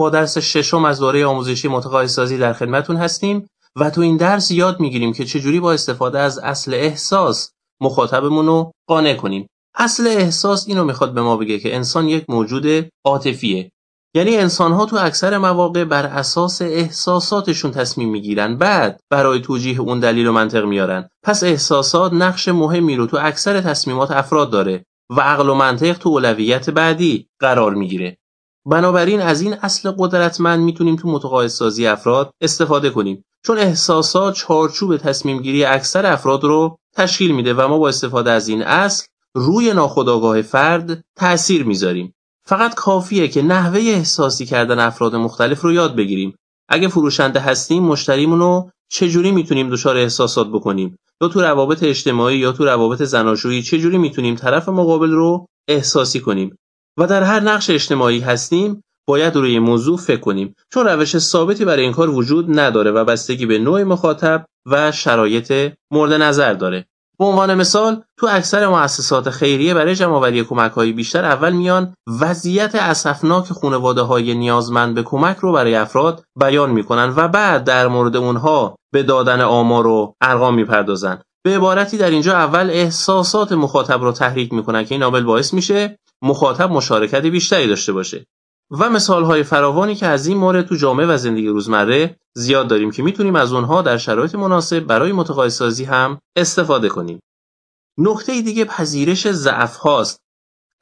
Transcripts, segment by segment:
با درس ششم از دوره آموزشی متقاعدسازی در خدمتون هستیم و تو این درس یاد می‌گیریم که چجوری با استفاده از اصل احساس مخاطبمون رو قانع کنیم. اصل احساس اینو می‌خواد به ما بگه که انسان یک موجود عاطفیه. یعنی انسان ها تو اکثر مواقع بر اساس احساساتشون تصمیم می‌گیرن. بعد برای توجیه اون دلیل و منطق میارن. پس احساسات نقش مهمی رو تو اکثر تصمیمات افراد داره و عقل و منطق تو اولویت بعدی قرار می‌گیره. بنابراین از این اصل قدرتمند می‌تونیم تو متقاعدسازی افراد استفاده کنیم. چون احساسات چارچوب تصمیم گیری اکثر افراد رو تشکیل میده و ما با استفاده از این اصل روی ناخودآگاه فرد تأثیر می‌ذاریم. فقط کافیه که نحوه احساسی کردن افراد مختلف رو یاد بگیریم. اگه فروشنده هستیم مشتریمون رو چجوری می‌تونیم دچار احساسات بکنیم؟ یا تو روابط اجتماعی یا تو روابط زناشویی چجوری می‌تونیم طرف مقابل رو احساسی کنیم؟ و در هر نقش اجتماعی هستیم باید روی موضوع فکر کنیم. چون روش ثابتی برای این کار وجود نداره و بستگی به نوع مخاطب و شرایط مورد نظر داره. به عنوان مثال تو اکثر مؤسسات خیریه برای جمعآوری کمک های بیشتر اول میان وضعیت اسفناک خانواده های نیازمند به کمک رو برای افراد بیان می‌کنن و بعد در مورد اونها به دادن آمار و ارقام می‌پردازن. به عبارتی در اینجا اول احساسات مخاطب رو تحریک می‌کنن که این نابل باعث میشه مخاطب مشارکت بیشتری داشته باشه و مثال های فراوانی که از این مورد تو جامعه و زندگی روزمره زیاد داریم که می‌تونیم از اونها در شرایط مناسب برای متقاعدسازی هم استفاده کنیم. نکته دیگه پذیرش ضعف هاست.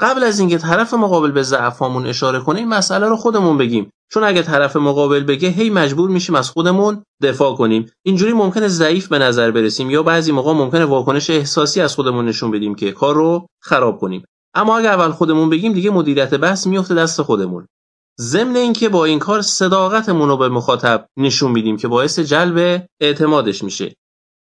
قبل از اینکه طرف مقابل به ضعف هامون اشاره کنه این مسئله رو خودمون بگیم چون اگه طرف مقابل بگه هی مجبور میشیم از خودمون دفاع کنیم اینجوری ممکنه ضعیف به نظر برسیم یا بعضی موقع ممکنه واکنش احساسی از خودمون نشون بدیم که کار رو خراب کنیم اما اگه اول خودمون بگیم دیگه مدیریت بحث میفته دست خودمون. ضمن اینکه با این کار صداقتمون رو به مخاطب نشون میدیم که باعث جلب اعتمادش میشه.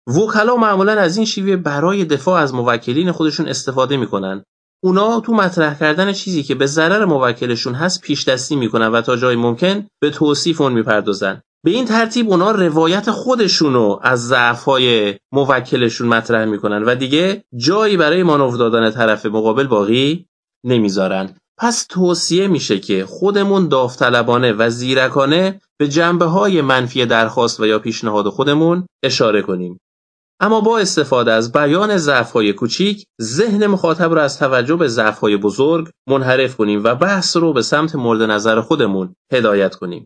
وکلا معمولا از این شیوه برای دفاع از موکلین خودشون استفاده می‌کنن. اونا تو مطرح کردن چیزی که به ضرر موکلشون هست پیش دستی می‌کنن و تا جای ممکن به توصیف اون می‌پردازن. به این ترتیب اونا روایت خودشونو از ضعفهای موکلشون مطرح می‌کنن و دیگه جایی برای مانور دادن طرف مقابل باقی نمی‌ذارن پس توصیه میشه که خودمون داوطلبانه و زیرکانه به جنبه های منفی درخواست و یا پیشنهاد خودمون اشاره کنیم. اما با استفاده از بیان ضعف های کوچیک ذهن مخاطب را از توجه به ضعف های بزرگ منحرف کنیم و بحث رو به سمت مورد نظر خودمون هدایت کنیم.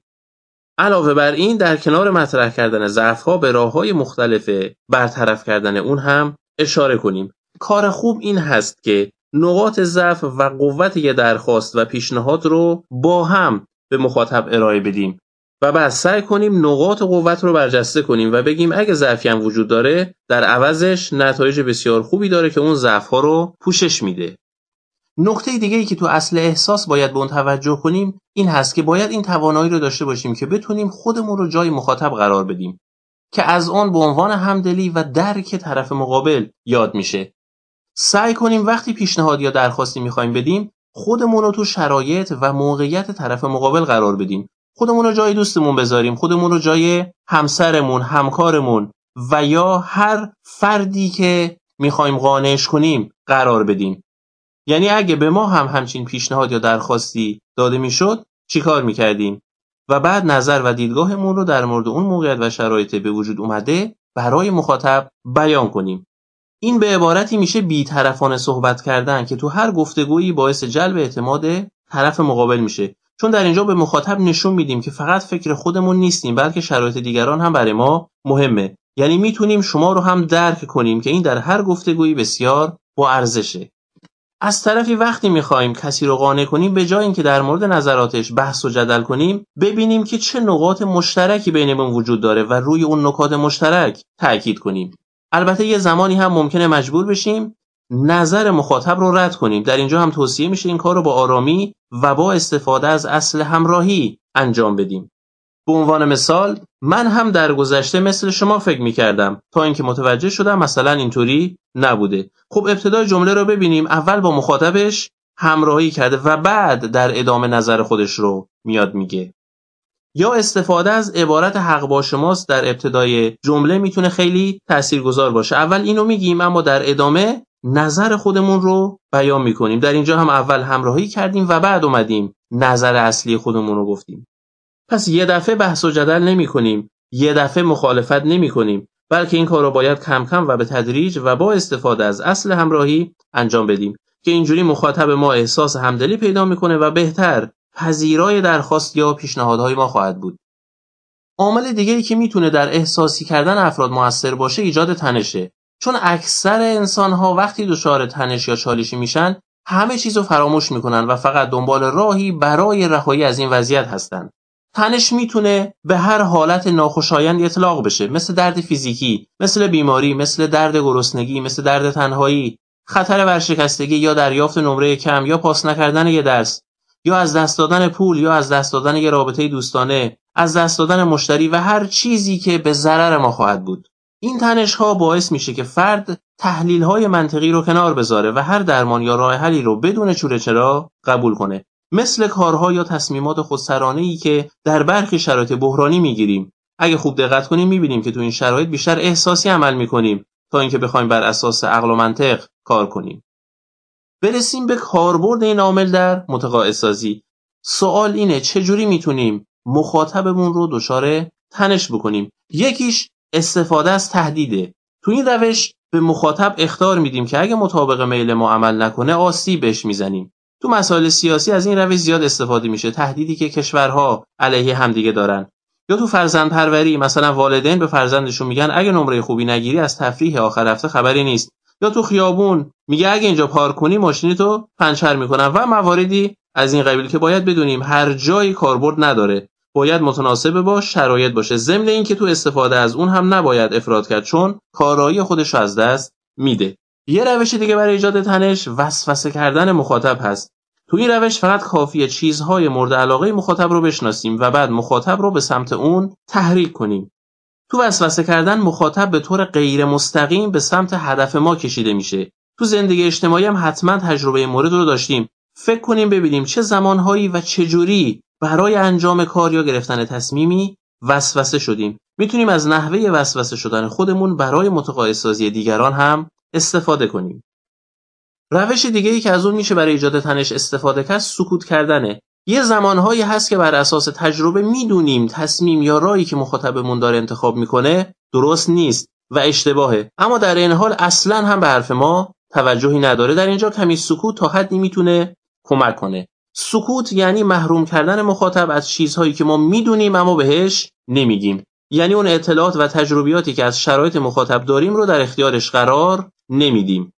علاوه بر این در کنار مطرح کردن ضعف ها به راه های مختلف برطرف کردن اون هم اشاره کنیم. کار خوب این هست که نقاط ضعف و قوت یه درخواست و پیشنهاد رو با هم به مخاطب ارائه بدیم و بعد سعی کنیم نقاط قوت رو برجسته کنیم و بگیم اگه ضعفی هم وجود داره در عوضش نتایج بسیار خوبی داره که اون ضعف ها رو پوشش میده نکته دیگه ای که تو اصل احساس باید به اون توجه کنیم این هست که باید این توانایی رو داشته باشیم که بتونیم خودمون رو جای مخاطب قرار بدیم که از آن به عنوان همدلی و درک طرف مقابل یاد میشه. سعی کنیم وقتی پیشنهاد یا درخواستی می‌خوایم بدیم خودمون رو تو شرایط و موقعیت طرف مقابل قرار بدیم. خودمون رو جای دوستمون بذاریم خودمون رو جای همسرمون همکارمون و یا هر فردی که می‌خوایم قانعش کنیم قرار بدیم. یعنی اگه به ما هم همچین پیشنهاد یا درخواستی داده می‌شد چیکار می‌کردیم؟ و بعد نظر و دیدگاهمون رو در مورد اون موقعیت و شرایط به وجود اومده برای مخاطب بیان کنیم. این به عبارتی میشه بیطرفانه صحبت کردن که تو هر گفتگویی باعث جلب اعتماد طرف مقابل میشه. چون در اینجا به مخاطب نشون میدیم که فقط فکر خودمون نیستیم بلکه شرایط دیگران هم برای ما مهمه. یعنی می‌تونیم شما رو هم درک کنیم که این در هر گفتگویی بسیار با ارزشه. از طرفی وقتی می‌خواهیم کسی رو قانع کنیم به جای اینکه در مورد نظراتش بحث و جدل کنیم ببینیم که چه نقاط مشترکی بینمون وجود داره و روی اون نکات مشترک تاکید کنیم. البته یه زمانی هم ممکنه مجبور بشیم نظر مخاطب رو رد کنیم. در اینجا هم توصیه میشه این کار رو با آرامی و با استفاده از اصل همراهی انجام بدیم. به عنوان مثال من هم در گذشته مثل شما فکر می‌کردم. تا اینکه متوجه شدم مثلا اینطوری نبوده. خب ابتدای جمله رو ببینیم. اول با مخاطبش همراهی کرده و بعد در ادامه نظر خودش رو میاد میگه. یا استفاده از عبارت حق با شماست در ابتدای جمله می‌تونه خیلی تاثیرگذار باشه. اول اینو میگیم اما در ادامه نظر خودمون رو بیان می‌کنیم. در اینجا هم اول همراهی کردیم و بعد اومدیم نظر اصلی خودمون رو گفتیم. پس یه دفعه بحث و جدل نمی کنیم یه دفعه مخالفت نمی کنیم بلکه این کار رو باید کم کم و به تدریج و با استفاده از اصل همراهی انجام بدیم. که اینجوری مخاطب ما احساس همدلی پیدا می‌کنه و بهتر پذیرای درخواست یا پیشنهادهای ما خواهد بود. عامل دیگه ای که می‌تونه در احساسی کردن افراد موثر باشه ایجاد تنشه. چون اکثر انسان ها وقتی دچار تنش یا چالشی میشن همه چیز رو فراموش می‌کنن و فقط دنبال راهی برای رهایی از این وضعیت هستن. تنش می‌تونه به هر حالت ناخوشایند اطلاق بشه. مثل درد فیزیکی مثل بیماری مثل درد گرسنگی مثل درد تنهایی خطر ورشکستگی یا دریافت نمره کم یا پاس نکردن یه درس یا از دست دادن پول یا از دست دادن یه رابطه دوستانه از دست دادن مشتری و هر چیزی که به ضرر ما خواهد بود. این تنش ها باعث میشه که فرد تحلیل های منطقی رو کنار بذاره و هر درمان یا راه حلی رو بدون چوره چرا قبول کنه. مثل کارها یا تصمیمات خودسرانه ای که در برخی شرایط بحرانی می‌گیریم. اگه خوب دقت کنیم می‌بینیم که تو این شرایط بیشتر احساسی عمل می‌کنیم تا اینکه بخوایم بر اساس عقل و منطق کار کنیم. برسیم به کاربرد این عامل در متقاعدسازی. سوال اینه چجوری می‌تونیم مخاطبمون رو دچار تنش بکنیم؟ یکیش استفاده از تهدیده. تو این روش به مخاطب اختار میدیم که اگه مطابق میل ما عمل نکنه آسیب بهش می‌زنیم. تو مسائل سیاسی از این روش زیاد استفاده میشه تهدیدی که کشورها علیه همدیگه دارن. یا تو فرزند پروری مثلا والدین به فرزندشون میگن اگه نمره خوبی نگیری از تفریح آخر هفته خبری نیست. یا تو خیابون میگه اگه اینجا پارک کنی ماشینی تو پنچر می‌کنن. و مواردی از این قبیل که باید بدونیم هر جایی کاربرد نداره باید متناسب با شرایط باشه. ضمن اینکه تو استفاده از اون هم نباید افراد کرد چون کارایی خودش از دست میده. یه روش دیگه برای ایجاد تنش وسوسه کردن مخاطب هست. تو این روش فقط کافیه چیزهای مورد علاقه مخاطب رو بشناسیم و بعد مخاطب رو به سمت اون تحریک کنیم. تو وسوسه کردن مخاطب به طور غیر مستقیم به سمت هدف ما کشیده میشه. تو زندگی اجتماعی هم حتما تجربه مورد رو داشتیم. فکر کنیم ببینیم چه زمانهایی و چه جوری برای انجام کار یا گرفتن تصمیمی وسوسه شدیم. می‌تونیم از نحوه وسوسه شدن خودمون برای متقاعدسازی دیگران هم استفاده کنیم. روش دیگه ای که از اون میشه برای ایجاد تنش استفاده کرد سکوت کردنه. یه زمانهایی هست که بر اساس تجربه می‌دونیم تصمیم یا رایی که مخاطبمون داره انتخاب می‌کنه درست نیست و اشتباهه. اما در این حال اصلا هم به حرف ما توجهی نداره. در اینجا کمی سکوت تا حدی می‌تونه کمک کنه. سکوت یعنی محروم کردن مخاطب از چیزهایی که ما می‌دونیم اما بهش نمیگیم. یعنی اون اطلاعات و تجربیاتی که از شرایط مخاطب داریم رو در اختیارش قرار نمیدیم.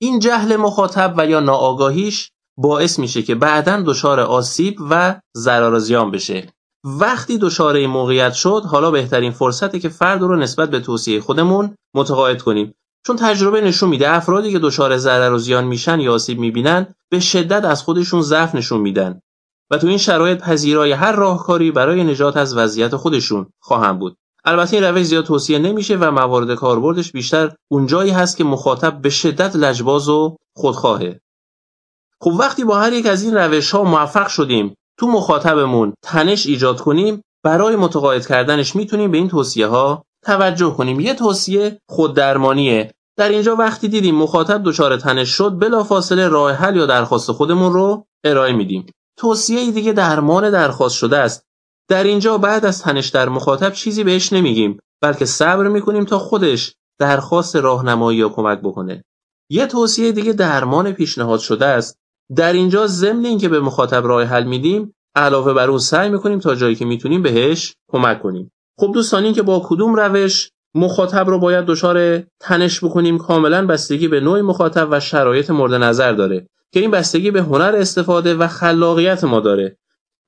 این جهل مخاطب و یا ناآگاهیش باعث میشه که بعدا دچار آسیب و ضرر زیان بشه. وقتی دچار این موقعیت شد حالا بهترین فرصته که فرد رو نسبت به توصیه خودمون متقاعد کنیم. چون تجربه نشون میده افرادی که دچار ضرر و زیان میشن یا آسیب می‌بینن به شدت از خودشون ضعف نشون میدن. و تو این شرایط پذیرای هر راهکاری برای نجات از وضعیت خودشون خواهم بود. البته این روش زیاد توصیه نمیشه و موارد کاربردش بیشتر اونجایی هست که مخاطب به شدت لجباز و خودخواهه. خب وقتی با هر یک از این روش ها موفق شدیم تو مخاطبمون تنش ایجاد کنیم برای متقاعد کردنش می‌تونیم به این توصیه ها توجه کنیم. یه توصیه خوددرمانیه در اینجا وقتی دیدیم مخاطب دچار تنش شد بلافاصله راه حل یا درخواست خودمون رو ارائه میدیم. توصیه دیگه درمان درخواست شده است. در اینجا بعد از تنش در مخاطب چیزی بهش نمیگیم بلکه صبر می‌کنیم تا خودش درخواست راهنمایی یا کمک بکنه. یه توصیه دیگه درمان پیشنهاد شده است. در اینجا ضمن اینکه به مخاطب راه حل میدیم علاوه بر اون سعی می‌کنیم تا جایی که می‌تونیم بهش کمک کنیم. خب دوستان این که با کدوم روش مخاطب رو باید دچار تنش بکنیم کاملا بستگی به نوع مخاطب و شرایط مورد نظر داره که این بستگی به هنر استفاده و خلاقیت ما داره.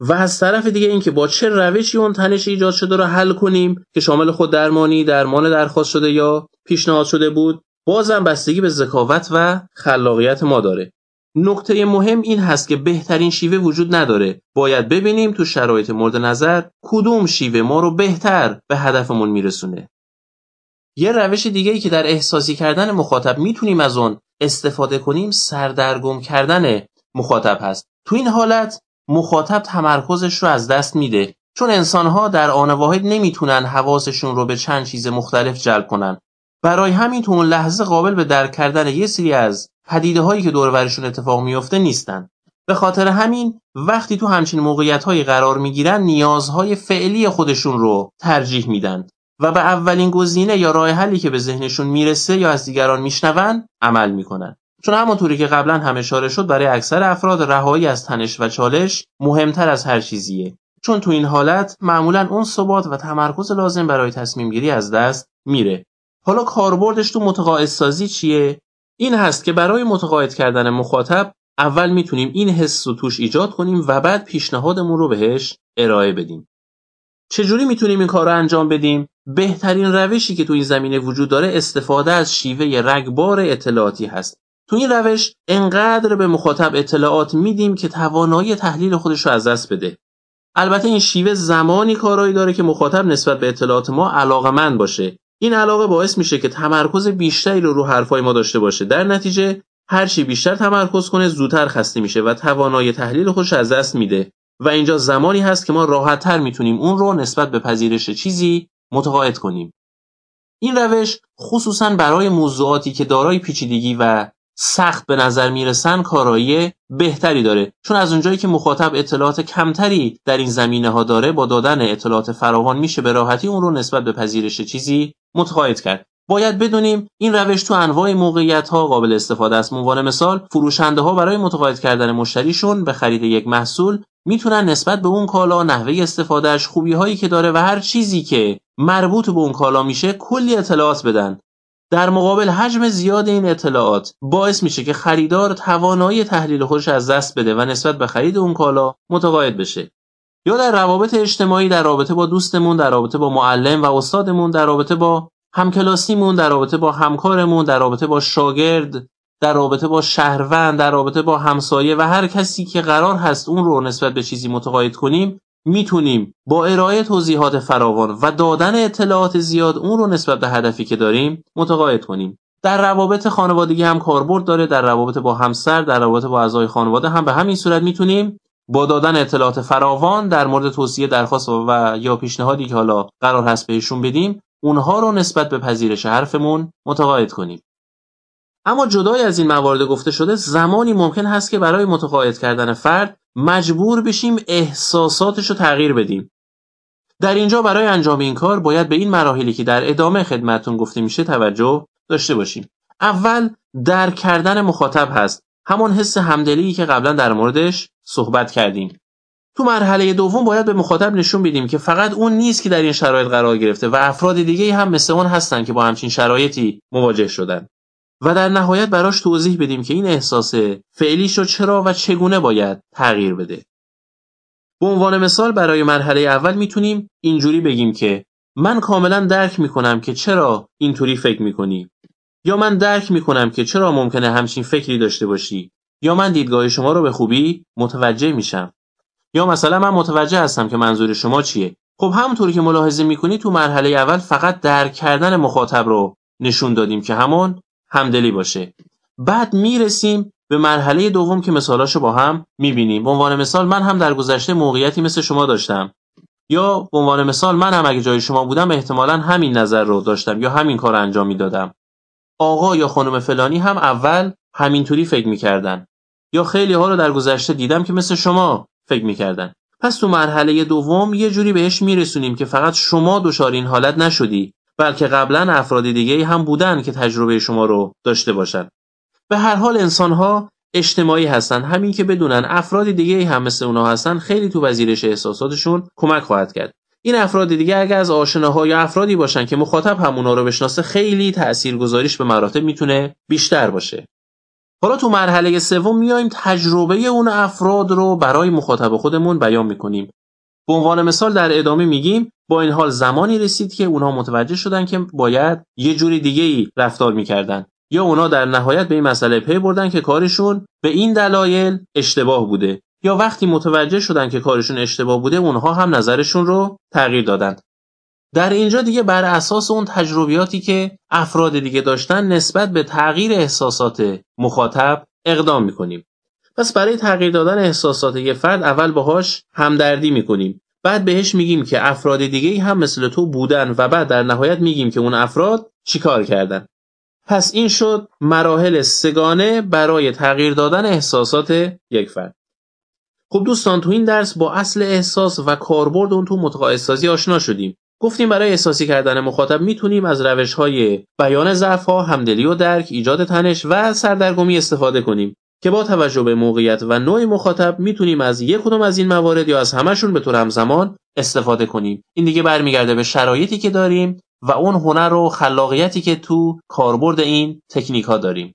و از طرف دیگه اینکه با چه روشی اون تنش ایجاد شده رو حل کنیم که شامل خود درمانی درمان درخواست شده یا پیشنهاد شده بود بازم بستگی به ذکاوت و خلاقیت ما داره. نکته مهم این هست که بهترین شیوه وجود نداره. باید ببینیم تو شرایط مورد نظر کدوم شیوه ما رو بهتر به هدفمون میرسونه. یه روش دیگه ای که در احساسی کردن مخاطب می‌تونیم از اون استفاده کنیم سردرگم کردن مخاطب هست. تو این حالت مخاطب تمرکزش رو از دست میده. چون انسانها در آن واحد نمی‌تونن حواسشون رو به چند چیز مختلف جلب کنن. برای همین تو اون لحظه قابل به درک کردن یه سری از پدیده هایی که دور برشون اتفاق میفته نیستن. به خاطر همین وقتی تو همچین موقعیت های قرار می‌گیرن نیازهای فعلی خودشون رو ترجیح میدن و به اولین گزینه یا راه حلی که به ذهنشون می‌رسه یا از دیگران میشنون عمل می‌کنن. چون همونطوری که قبلا هم اشاره شد برای اکثر افراد رهایی از تنش و چالش مهمتر از هر چیزیه. چون تو این حالت معمولا اون ثبات و تمرکز لازم برای تصمیم گیری از دست میره. حالا کاربردش تو متقاعد سازی چیه؟ این هست که برای متقاعد کردن مخاطب اول می‌تونیم این حس رو توش ایجاد کنیم و بعد پیشنهادمون رو بهش ارائه بدیم. چجوری می‌تونیم این کار رو انجام بدیم؟ بهترین روشی که تو این زمینه وجود داره استفاده از شیوه رگبار اطلاعاتی هست. تو این روش انقدر به مخاطب اطلاعات میدیم که توانایی تحلیل خودش رو از دست بده. البته این شیوه زمانی کارایی داره که مخاطب نسبت به اطلاعات ما علاقمند باشه. این علاقه باعث میشه که تمرکز بیشتری رو رو حرفای ما داشته باشه. در نتیجه هر چی بیشتر تمرکز کنه زودتر خسته میشه و توانایی تحلیل خودش از دست میده. و اینجا زمانی هست که ما راحتتر می‌تونیم اون رو نسبت به پذیرش چیزی متقاعد کنیم. این روش خصوصا برای موضوعاتی که دارای پیچیدگی و سخت به نظر می‌رسن کارایی بهتری داره. چون از اونجایی که مخاطب اطلاعات کمتری در این زمینه ها داره با دادن اطلاعات فراوان میشه به راحتی اون رو نسبت به پذیرش چیزی متقاعد کرد. باید بدونیم این روش تو انواع موقعیت ها قابل استفاده است. عنوان مثال فروشنده ها برای متقاعد کردن مشتریشون به خرید یک محصول می‌تونن نسبت به اون کالا نحوه استفادهش خوبی هایی که داره و هر چیزی که مربوط به اون کالا میشه کلی اطلاعات بدن. در مقابل حجم زیاد این اطلاعات باعث میشه که خریدار توانایی تحلیل خودش از دست بده و نسبت به خرید اون کالا متقاعد بشه. یا در روابط اجتماعی در رابطه با دوستمون در رابطه با معلم و استادمون در رابطه با همکلاسیمون در رابطه با همکارمون در رابطه با شاگرد در رابطه با شهروند در رابطه با همسایه و هر کسی که قرار هست اون رو نسبت به چیزی متقاعد کنیم می‌تونیم با ارائه توضیحات فراوان و دادن اطلاعات زیاد اون رو نسبت به هدفی که داریم متقاعد کنیم. در روابط خانوادگی هم کاربرد داره در روابط با همسر در روابط با اعضای خانواده هم به همین صورت می‌تونیم با دادن اطلاعات فراوان در مورد توصیه درخواست و یا پیشنهادی که حالا قرار هست بهشون بدیم اونها رو نسبت به پذیرش حرفمون متقاعد کنیم. اما جدای از این موارد گفته شده زمانی ممکن هست که برای متقاعد کردن فرد مجبور بشیم احساساتش رو تغییر بدیم. در اینجا برای انجام این کار باید به این مراحلی که در ادامه خدمتون گفته میشه توجه داشته باشیم. اول درک کردن مخاطب هست. همون حس همدلی که قبلا در موردش صحبت کردیم. تو مرحله دوم باید به مخاطب نشون بدیم که فقط اون نیست که در این شرایط قرار گرفته و افراد دیگه هم مثل اون هستن که با همچین شرایطی مواجه شدن. و در نهایت براش توضیح بدیم که این احساس فعلیش رو چرا و چگونه باید تغییر بده. به عنوان مثال برای مرحله اول می‌تونیم اینجوری بگیم که من کاملا درک می‌کنم که چرا اینطوری فکر می‌کنی. یا من درک می‌کنم که چرا ممکنه همچین فکری داشته باشی. یا من دیدگاه شما رو به خوبی متوجه میشم. یا مثلا من متوجه هستم که منظور شما چیه. خب همونطوری که ملاحظه می‌کنی تو مرحله اول فقط درک کردن مخاطب رو نشون دادیم که همون همدلی باشه. بعد می‌رسیم به مرحله دوم که مثالاشو با هم می‌بینیم. به عنوان مثال من هم در گذشته موقعیتی مثل شما داشتم. یا به عنوان مثال من هم اگه جای شما بودم احتمالا همین نظر رو داشتم یا همین کار انجام می‌دادم. آقا یا خانم فلانی هم اول همینطوری فکر می‌کردن. یا خیلی ها رو در گذشته دیدم که مثل شما فکر می‌کردن. پس تو مرحله دوم یه جوری بهش میرسونیم که فقط شما دچار این حالت نشدی. بلکه قبلا افراد دیگه هم بودن که تجربه شما رو داشته باشن. به هر حال انسان ها اجتماعی هستن. همین که بدونن افراد دیگه هم مثل اونا هستن خیلی تو وزیرش احساساتشون کمک خواهد کرد. این افراد دیگه اگر از آشناها یا افرادی باشن که مخاطب هم اونا رو بشناسه خیلی تاثیرگذاریش به مراتب می‌تونه بیشتر باشه. حالا تو مرحله سوم میایم تجربه اون افراد رو برای مخاطب خودمون بیان می‌کنیم. به عنوان مثال در ادامه میگیم با این حال زمانی رسید که اونها متوجه شدن که باید یه جوری دیگه ای رفتار می‌کردن یا اونا در نهایت به این مسئله پی بردن که کارشون به این دلایل اشتباه بوده یا وقتی متوجه شدن که کارشون اشتباه بوده اونها هم نظرشون رو تغییر دادند در اینجا دیگه بر اساس اون تجربیاتی که افراد دیگه داشتن نسبت به تغییر احساسات مخاطب اقدام می‌کنیم. پس برای تغییر دادن احساسات یه فرد اول باهاش همدردی می‌کنیم. بعد بهش میگیم که افراد دیگه هم مثل تو بودن و بعد در نهایت میگیم که اون افراد چیکار کردن؟ پس این شد مراحل سگانه برای تغییر دادن احساسات یک فرد. خب دوستان تو این درس با اصل احساس و کاربرد اون تو متقاعد سازی آشنا شدیم. گفتیم برای احساسی کردن مخاطب می‌تونیم از روش های بیان ضعف ها، همدلی و درک، ایجاد تنش و سردرگمی استفاده کنیم. که با توجه به موقعیت و نوع مخاطب می‌تونیم از یک کدوم از این موارد یا از همشون به طور همزمان استفاده کنیم. این دیگه برمیگرده به شرایطی که داریم و اون هنر و خلاقیتی که تو کاربرد این تکنیک ها داریم.